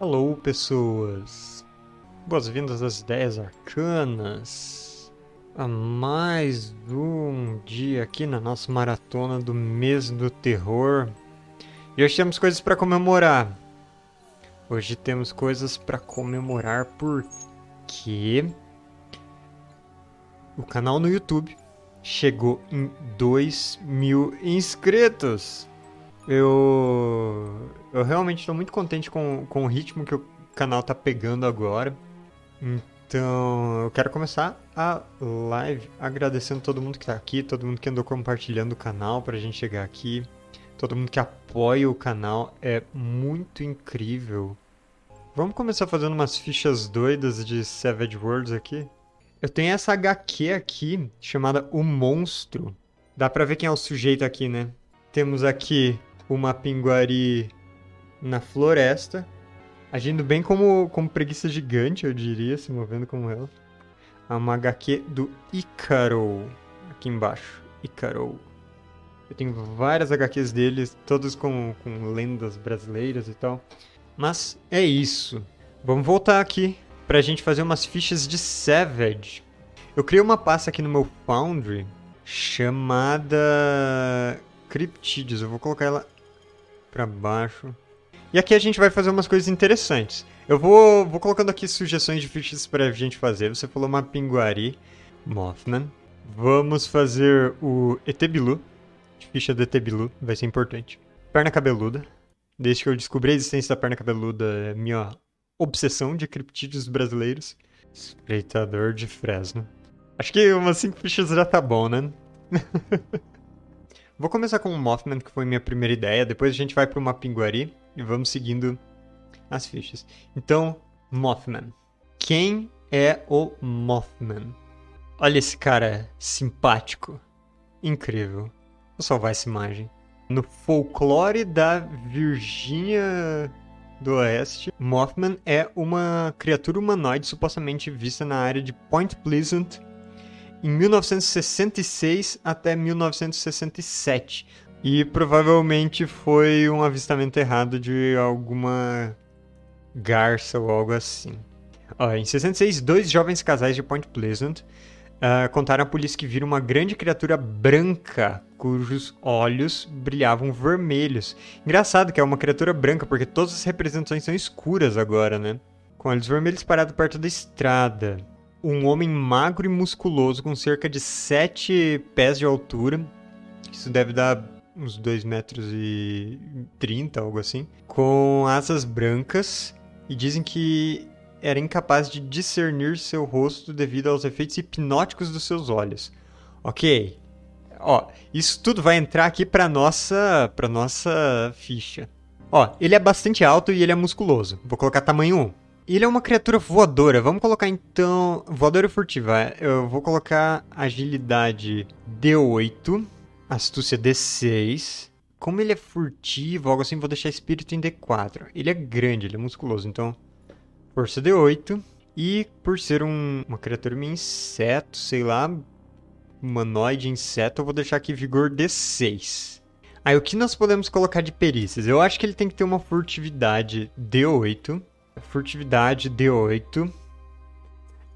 Alô, pessoas! Boas-vindas às Ideias Arcanas! A mais um dia aqui na nossa maratona do mês do terror. E hoje temos coisas para comemorar. Hoje temos coisas para comemorar porque o canal no YouTube chegou em 2 mil inscritos. Eu, eu realmente estou muito contente com, com o ritmo que o canal tá pegando agora. Então, eu quero começar a live agradecendo todo mundo que tá aqui, todo mundo que andou compartilhando o canal pra gente chegar aqui, todo mundo que apoia o canal, é muito incrível. Vamos começar fazendo umas fichas doidas de Savage Worlds aqui? Eu tenho essa HQ aqui, chamada O Monstro. Dá pra ver quem é o sujeito aqui, né? Temos aqui uma pinguari na floresta, agindo bem como, como preguiça gigante, eu diria, se movendo como ela. Há uma HQ do Icaro, aqui embaixo. Icaro. Eu tenho várias HQs deles, todas com, com lendas brasileiras e tal. Mas é isso. Vamos voltar aqui pra gente fazer umas fichas de Savage. Eu criei uma pasta aqui no meu Foundry chamada Cryptidios. Eu vou colocar ela para baixo. E aqui a gente vai fazer umas coisas interessantes. Eu vou, vou colocando aqui sugestões de fichas pra gente fazer. Você falou uma pinguari, Mothman. Vamos fazer o Etebilu. Ficha do Etebilu, vai ser importante. Perna cabeluda. Desde que eu descobri a existência da perna cabeluda, é minha obsessão de criptídeos brasileiros. Espreitador de Fresno. Acho que umas 5 fichas já tá bom, né? Vou começar com o Mothman, que foi minha primeira ideia. Depois a gente vai para uma Pinguari e vamos seguindo as fichas. Então, Mothman. Quem é o Mothman? Olha esse cara simpático. Incrível. Vou salvar essa imagem. No folclore da Virgínia do Oeste, Mothman é uma criatura humanoide supostamente vista na área de Point Pleasant, em 1966 até 1967. E provavelmente foi um avistamento errado de alguma garça ou algo assim. Ó, em 66, dois jovens casais de Point Pleasant uh, contaram à polícia que viram uma grande criatura branca cujos olhos brilhavam vermelhos. Engraçado que é uma criatura branca, porque todas as representações são escuras agora, né? Com olhos vermelhos parado perto da estrada um homem magro e musculoso com cerca de 7 pés de altura. Isso deve dar uns 2 metros e 30, algo assim. Com asas brancas. E dizem que era incapaz de discernir seu rosto devido aos efeitos hipnóticos dos seus olhos. Ok. Ó, isso tudo vai entrar aqui para nossa, para nossa ficha. Ó, ele é bastante alto e ele é musculoso. Vou colocar tamanho 1. Ele é uma criatura voadora. Vamos colocar então. Voadora furtiva. Eu vou colocar agilidade D8, astúcia D6. Como ele é furtivo, algo assim, vou deixar espírito em D4. Ele é grande, ele é musculoso, então. Força D8. E por ser um, uma criatura meio inseto, sei lá, humanoide inseto, eu vou deixar aqui vigor D6. Aí o que nós podemos colocar de perícias? Eu acho que ele tem que ter uma furtividade D8 Furtividade D8.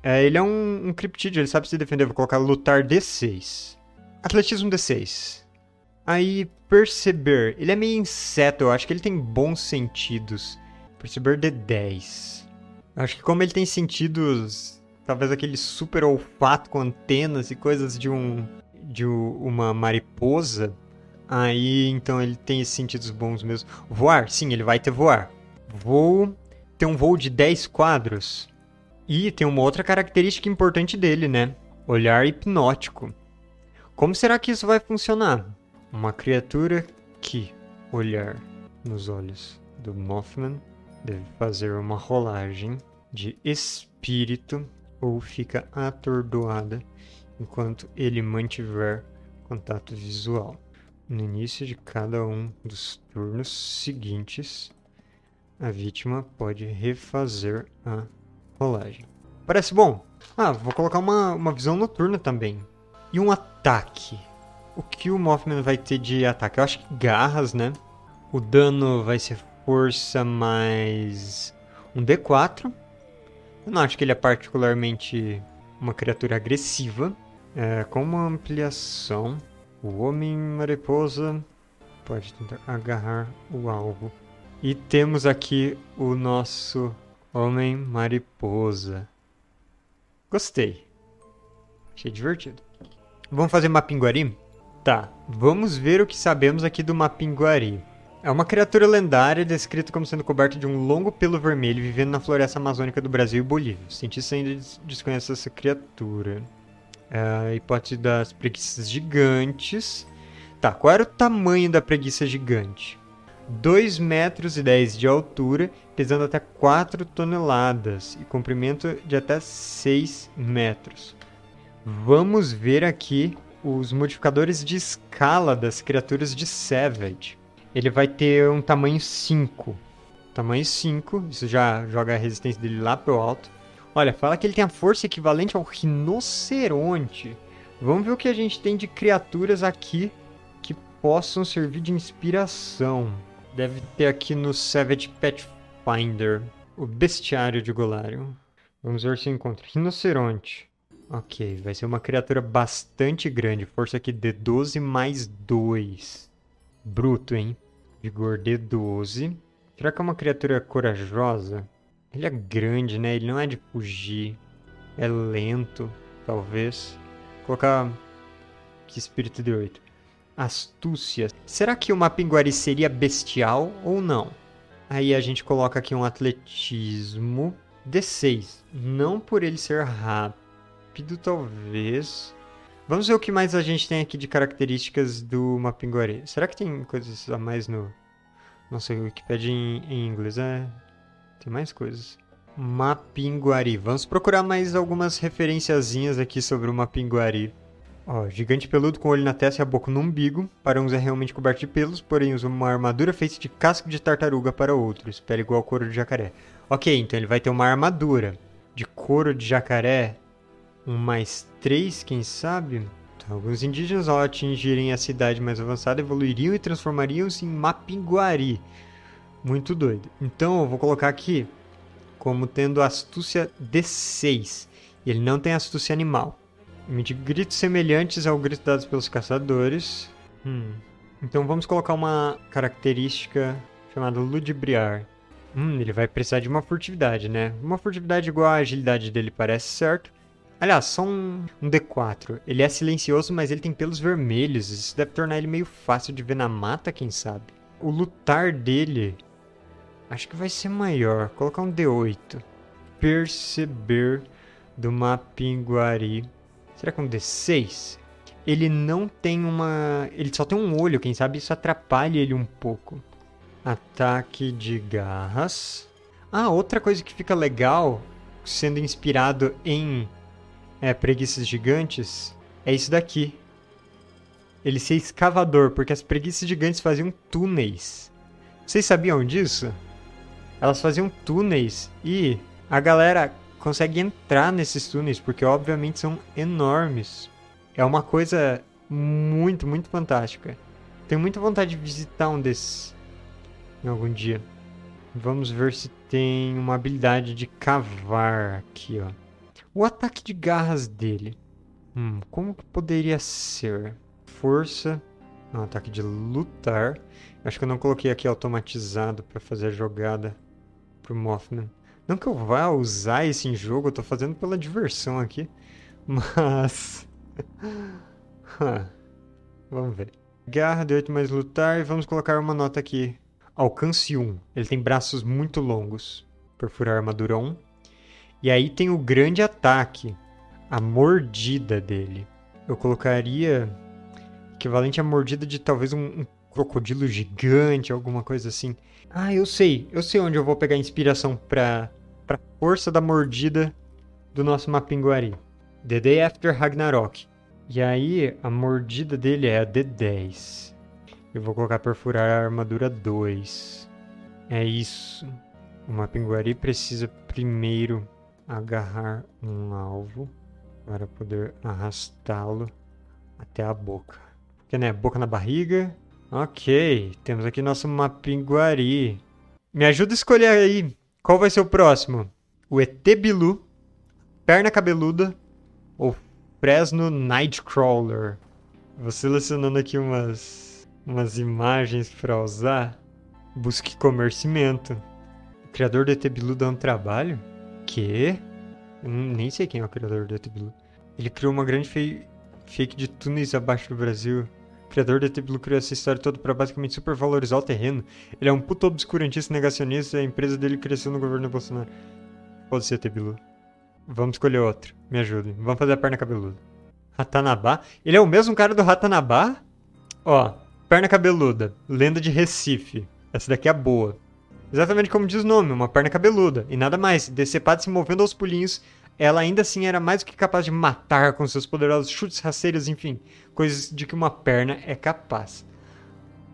É, ele é um, um criptídeo, ele sabe se defender. Vou colocar lutar D6. Atletismo D6. Aí, perceber. Ele é meio inseto, eu acho que ele tem bons sentidos. Perceber D10. Acho que como ele tem sentidos. Talvez aquele super olfato com antenas e coisas de um. de uma mariposa. Aí, então ele tem esses sentidos bons mesmo. Voar? Sim, ele vai ter voar. Voo tem um voo de 10 quadros. E tem uma outra característica importante dele, né? Olhar hipnótico. Como será que isso vai funcionar? Uma criatura que olhar nos olhos do Mothman deve fazer uma rolagem de espírito ou fica atordoada enquanto ele mantiver contato visual. No início de cada um dos turnos seguintes, a vítima pode refazer a rolagem. Parece bom. Ah, vou colocar uma, uma visão noturna também. E um ataque. O que o Mothman vai ter de ataque? Eu acho que garras, né? O dano vai ser força mais Um D4. Eu não acho que ele é particularmente uma criatura agressiva. É, com uma ampliação, o Homem-Mariposa pode tentar agarrar o alvo. E temos aqui o nosso Homem-Mariposa. Gostei. Achei divertido. Vamos fazer Mapinguari? Tá, vamos ver o que sabemos aqui do Mapinguari. É uma criatura lendária descrita como sendo coberta de um longo pelo vermelho vivendo na floresta amazônica do Brasil e Bolívia. Os cientistas ainda desconhecem essa criatura. É a hipótese das preguiças gigantes. Tá, qual era o tamanho da preguiça gigante? 2 metros e 10 de altura, pesando até 4 toneladas e comprimento de até 6 metros. Vamos ver aqui os modificadores de escala das criaturas de Savage. Ele vai ter um tamanho 5. Tamanho 5, isso já joga a resistência dele lá pro alto. Olha, fala que ele tem a força equivalente ao rinoceronte. Vamos ver o que a gente tem de criaturas aqui que possam servir de inspiração. Deve ter aqui no Savage Pathfinder o Bestiário de Golarion. Vamos ver se encontra. Rinoceronte. Ok, vai ser uma criatura bastante grande. Força aqui D12 mais 2. Bruto, hein? Vigor D12. Será que é uma criatura corajosa? Ele é grande, né? Ele não é de fugir. É lento, talvez. Vou colocar... Que espírito D8 astúcia. Será que o Mapinguari seria bestial ou não? Aí a gente coloca aqui um atletismo D6. Não por ele ser rápido, talvez. Vamos ver o que mais a gente tem aqui de características do Mapinguari. Será que tem coisas a mais no... Nossa, Wikipedia em, em inglês é... Tem mais coisas. Mapinguari. Vamos procurar mais algumas referenciazinhas aqui sobre o Mapinguari. Ó, gigante peludo com olho na testa e a boca no umbigo. Para uns é realmente coberto de pelos, porém usa uma armadura feita de casco de tartaruga para outros. Pele igual ao couro de jacaré. Ok, então ele vai ter uma armadura de couro de jacaré. Um mais três, quem sabe? Então, alguns indígenas, ao atingirem a cidade mais avançada, evoluiriam e transformariam-se em Mapinguari. Muito doido. Então eu vou colocar aqui como tendo astúcia D6. E ele não tem astúcia animal. Emitir gritos semelhantes ao grito dado pelos caçadores. Hum. Então vamos colocar uma característica chamada ludibriar. Hum, ele vai precisar de uma furtividade, né? Uma furtividade igual à agilidade dele parece certo. Aliás, só um, um, D4. Ele é silencioso, mas ele tem pelos vermelhos. Isso deve tornar ele meio fácil de ver na mata, quem sabe. O lutar dele... Acho que vai ser maior. Vou colocar um D8. Perceber do Mapinguari. Será que é um D6? Ele não tem uma. Ele só tem um olho, quem sabe isso atrapalha ele um pouco. Ataque de garras. Ah, outra coisa que fica legal, sendo inspirado em é, preguiças gigantes, é isso daqui. Ele ser escavador, porque as preguiças gigantes faziam túneis. Vocês sabiam disso? Elas faziam túneis e a galera consegue entrar nesses túneis, porque obviamente são enormes. É uma coisa muito, muito fantástica. Tenho muita vontade de visitar um desses em algum dia. Vamos ver se tem uma habilidade de cavar aqui, ó. O ataque de garras dele. Hum, como que poderia ser? Força. Não, ataque de lutar. Acho que eu não coloquei aqui automatizado para fazer a jogada pro Mothman. Não que eu vá usar esse em jogo, eu tô fazendo pela diversão aqui. Mas. vamos ver. Garra de 8 mais lutar e vamos colocar uma nota aqui. Alcance 1. Ele tem braços muito longos. Perfurar armadura 1. E aí tem o grande ataque. A mordida dele. Eu colocaria equivalente à mordida de talvez um, um crocodilo gigante, alguma coisa assim. Ah, eu sei. Eu sei onde eu vou pegar inspiração pra, pra força da mordida do nosso Mapinguari. The Day After Ragnarok. E aí, a mordida dele é a D10. Eu vou colocar perfurar a armadura 2. É isso. O Mapinguari precisa primeiro agarrar um alvo para poder arrastá-lo até a boca. Porque, né? Boca na barriga, Ok, temos aqui nosso Mapinguari. Me ajuda a escolher aí Qual vai ser o próximo? O ET Bilu, Perna Cabeluda ou Fresno Nightcrawler? Vou selecionando aqui umas, umas imagens para usar. Busque comercimento. O criador do ET Bilu dá um trabalho? Que? Hum, nem sei quem é o criador do ET Bilu. Ele criou uma grande fake de túneis abaixo do Brasil. Criador do ET Bilu criou essa história toda para basicamente supervalorizar o terreno. Ele é um puto obscurantista negacionista e a empresa dele cresceu no governo Bolsonaro. Pode ser Bilu. Vamos escolher outro. Me ajudem. Vamos fazer a perna cabeluda. Ratanabá? Ele é o mesmo cara do Ratanabá? Ó, perna cabeluda. Lenda de Recife. Essa daqui é boa. Exatamente como diz o nome, uma perna cabeluda. E nada mais. Decepada se movendo aos pulinhos, ela ainda assim era mais do que capaz de matar com seus poderosos chutes raceiros, enfim, coisas de que uma perna é capaz.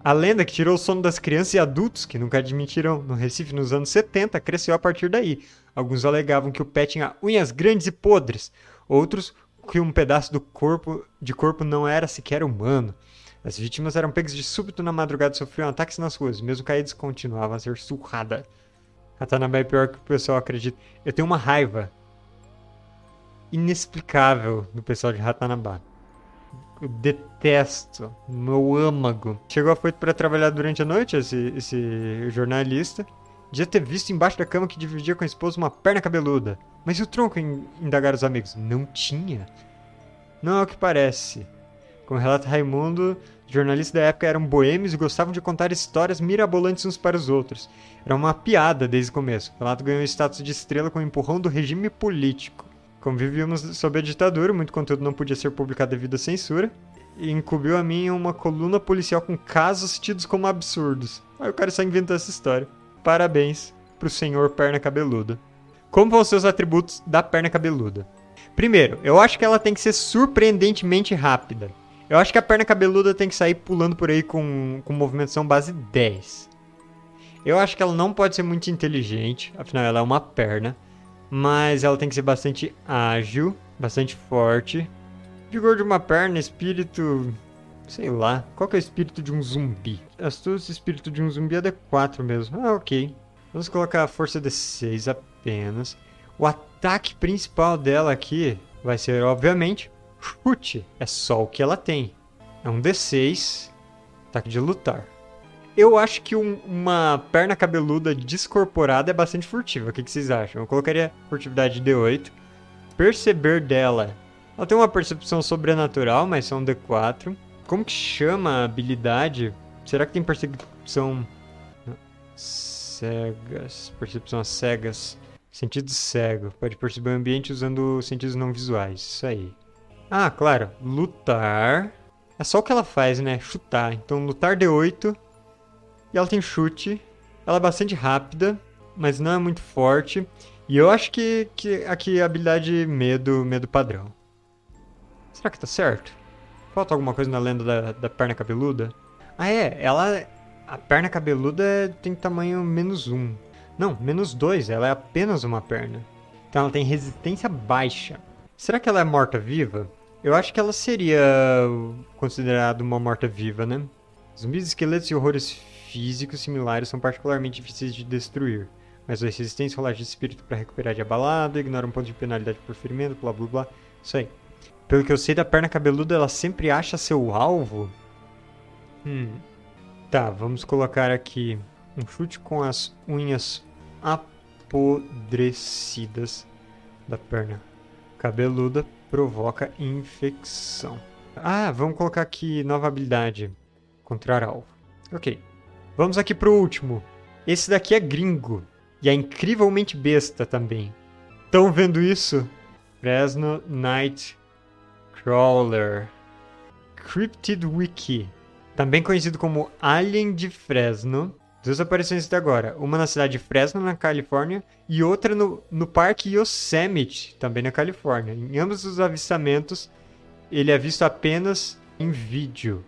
A lenda que tirou o sono das crianças e adultos, que nunca admitiram no Recife nos anos 70, cresceu a partir daí. Alguns alegavam que o pé tinha unhas grandes e podres, outros que um pedaço do corpo de corpo não era sequer humano. As vítimas eram pegas de súbito na madrugada e sofriam ataques nas ruas, mesmo caídos continuavam a ser surrada. Ratanabé é pior que o pessoal acredita. Eu tenho uma raiva inexplicável do pessoal de Ratanabá. Eu detesto, meu âmago. Chegou a foito para trabalhar durante a noite, esse, esse jornalista. Devia ter visto embaixo da cama que dividia com a esposa uma perna cabeluda. Mas e o tronco? Indagaram os amigos. Não tinha. Não é o que parece. Como relata Raimundo, jornalistas da época eram boêmios e gostavam de contar histórias mirabolantes uns para os outros. Era uma piada desde o começo. O relato ganhou status de estrela com o empurrão do regime político. Como vivíamos sob a ditadura, muito conteúdo não podia ser publicado devido à censura. E incumbiu a mim uma coluna policial com casos tidos como absurdos. Aí o cara só inventou essa história. Parabéns pro senhor perna cabeluda. Como vão ser os atributos da perna cabeluda? Primeiro, eu acho que ela tem que ser surpreendentemente rápida. Eu acho que a perna cabeluda tem que sair pulando por aí com, com movimentação base 10. Eu acho que ela não pode ser muito inteligente, afinal ela é uma perna mas ela tem que ser bastante ágil, bastante forte. Vigor de uma perna, espírito. Sei lá. Qual que é o espírito de um zumbi? Astúcia, espírito de um zumbi é D4 mesmo. Ah, ok. Vamos colocar a força D6 apenas. O ataque principal dela aqui vai ser, obviamente, chute. É só o que ela tem. É um D6. Ataque de lutar. Eu acho que um, uma perna cabeluda descorporada é bastante furtiva. O que, que vocês acham? Eu colocaria furtividade D8. Perceber dela. Ela tem uma percepção sobrenatural, mas são D4. Como que chama a habilidade? Será que tem percepção cegas? Percepção a cegas. Sentido cego. Pode perceber o ambiente usando sentidos não visuais. Isso aí. Ah, claro. Lutar. É só o que ela faz, né? Chutar. Então, lutar D8 e ela tem chute. Ela é bastante rápida, mas não é muito forte. E eu acho que, que aqui é a habilidade medo, medo padrão. Será que tá certo? Falta alguma coisa na lenda da, da perna cabeluda? Ah, é. Ela. A perna cabeluda tem tamanho menos um. Não, menos dois. Ela é apenas uma perna. Então ela tem resistência baixa. Será que ela é morta-viva? Eu acho que ela seria considerada uma morta-viva, né? Zumbis, esqueletos e horrores físicos similares são particularmente difíceis de destruir, mas a resistência rolagem de espírito para recuperar de abalado, ignora um ponto de penalidade por ferimento, blá blá blá. Isso aí. Pelo que eu sei da perna cabeluda, ela sempre acha seu alvo. Hum. Tá, vamos colocar aqui um chute com as unhas apodrecidas da perna cabeluda provoca infecção. Ah, vamos colocar aqui nova habilidade. Encontrar alvo. Ok. Vamos aqui pro último. Esse daqui é gringo. E é incrivelmente besta também. Estão vendo isso? Fresno Night Crawler. Cryptid Wiki. Também conhecido como Alien de Fresno. Duas aparições até agora. Uma na cidade de Fresno, na Califórnia, e outra no, no Parque Yosemite, também na Califórnia. Em ambos os avistamentos, ele é visto apenas em vídeo.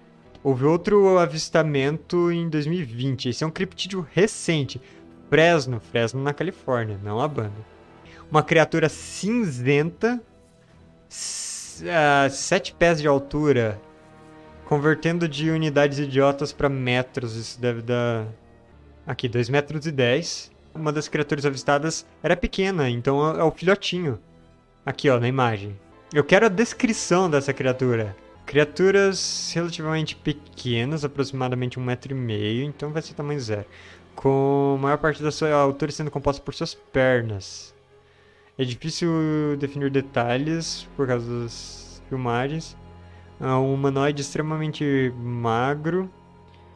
Houve outro avistamento em 2020. Esse é um criptídeo recente. Fresno, Fresno na Califórnia, não a banda. Uma criatura cinzenta, uh, sete pés de altura, convertendo de unidades idiotas para metros. Isso deve dar aqui 2 metros e 10. uma das criaturas avistadas era pequena, então é o filhotinho. Aqui, ó, na imagem. Eu quero a descrição dessa criatura. Criaturas relativamente pequenas, aproximadamente um metro e meio, então vai ser tamanho zero. Com a maior parte da sua altura sendo composta por suas pernas. É difícil definir detalhes por causa das filmagens. É um humanoide extremamente magro,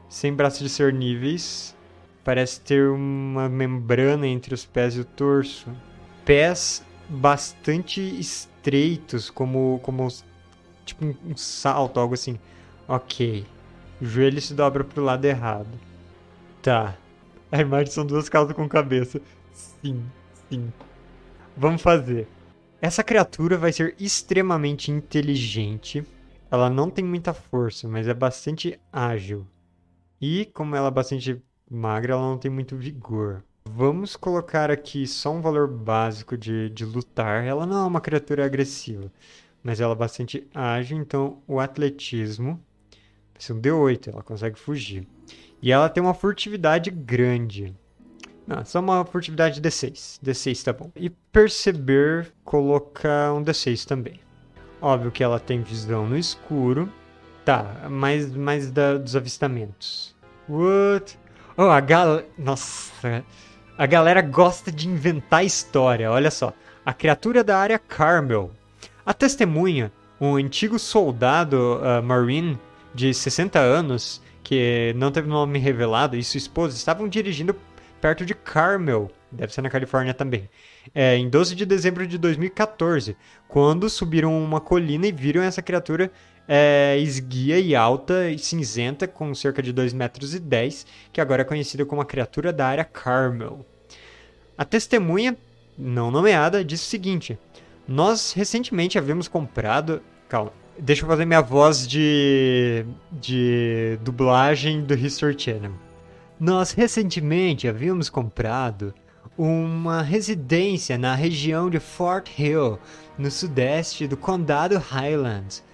sem braços discerníveis. Parece ter uma membrana entre os pés e o torso. Pés bastante estreitos, como, como tipo um salto, algo assim. Ok. O joelho se dobra pro lado errado. Tá. A imagem são duas calças com cabeça. Sim, sim. Vamos fazer. Essa criatura vai ser extremamente inteligente. Ela não tem muita força, mas é bastante ágil. E como ela é bastante magra, ela não tem muito vigor. Vamos colocar aqui só um valor básico de, de lutar. Ela não é uma criatura agressiva mas ela é bastante ágil, então o atletismo vai ser um D8, ela consegue fugir. E ela tem uma furtividade grande. Não, só uma furtividade D6. D6 tá bom. E perceber, colocar um D6 também. Óbvio que ela tem visão no escuro. Tá, mais, mais da, dos avistamentos. What? Oh, a galera. Nossa. A galera gosta de inventar história. Olha só. A criatura da área Carmel a testemunha, um antigo soldado uh, Marine de 60 anos, que não teve nome revelado, e sua esposa estavam dirigindo perto de Carmel, deve ser na Califórnia também, é, em 12 de dezembro de 2014, quando subiram uma colina e viram essa criatura é, esguia e alta e cinzenta, com cerca de 2 metros e 10, que agora é conhecida como a criatura da área Carmel. A testemunha, não nomeada, disse o seguinte: nós recentemente havíamos comprado. Calma. Deixa eu fazer minha voz de. de dublagem do History Channel. Nós recentemente havíamos comprado uma residência na região de Fort Hill, no sudeste do condado Highlands.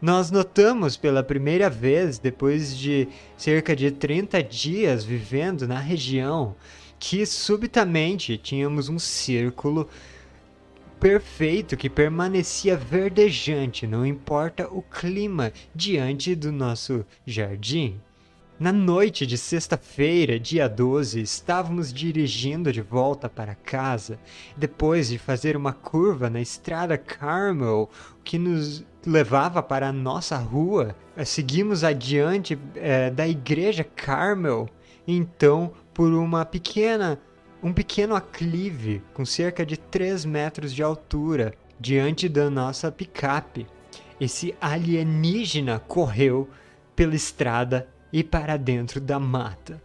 Nós notamos pela primeira vez, depois de cerca de 30 dias vivendo na região, que subitamente tínhamos um círculo perfeito que permanecia verdejante, não importa o clima, diante do nosso jardim. Na noite de sexta-feira, dia 12, estávamos dirigindo de volta para casa. Depois de fazer uma curva na estrada Carmel, que nos levava para a nossa rua, seguimos adiante é, da igreja Carmel. Então, por uma pequena um pequeno aclive com cerca de 3 metros de altura diante da nossa picape. Esse alienígena correu pela estrada e para dentro da mata.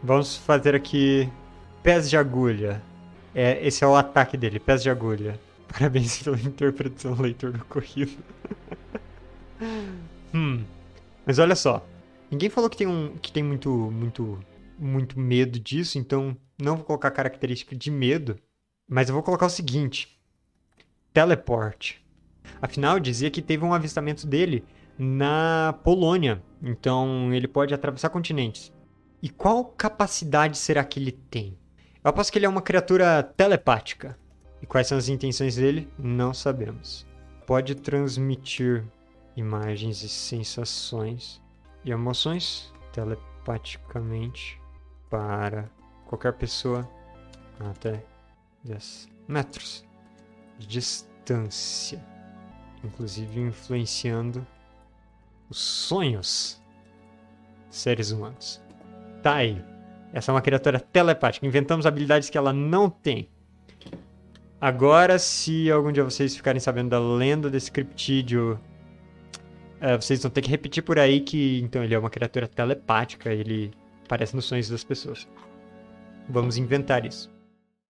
Vamos fazer aqui pés de agulha. É, esse é o ataque dele, pés de agulha. Parabéns pela interpretação, leitor do corrido. hum. Mas olha só. Ninguém falou que tem um que tem muito muito muito medo disso, então não vou colocar característica de medo, mas eu vou colocar o seguinte: teleporte. Afinal, dizia que teve um avistamento dele na Polônia, então ele pode atravessar continentes. E qual capacidade será que ele tem? Eu aposto que ele é uma criatura telepática. E quais são as intenções dele? Não sabemos. Pode transmitir imagens e sensações e emoções telepaticamente para qualquer pessoa até 10 metros de distância, inclusive influenciando os sonhos de seres humanos. Tá aí. Essa é uma criatura telepática. Inventamos habilidades que ela não tem. Agora, se algum dia vocês ficarem sabendo da lenda desse criptídeo, é, vocês vão ter que repetir por aí que então ele é uma criatura telepática, ele aparece nos sonhos das pessoas. Vamos inventar isso.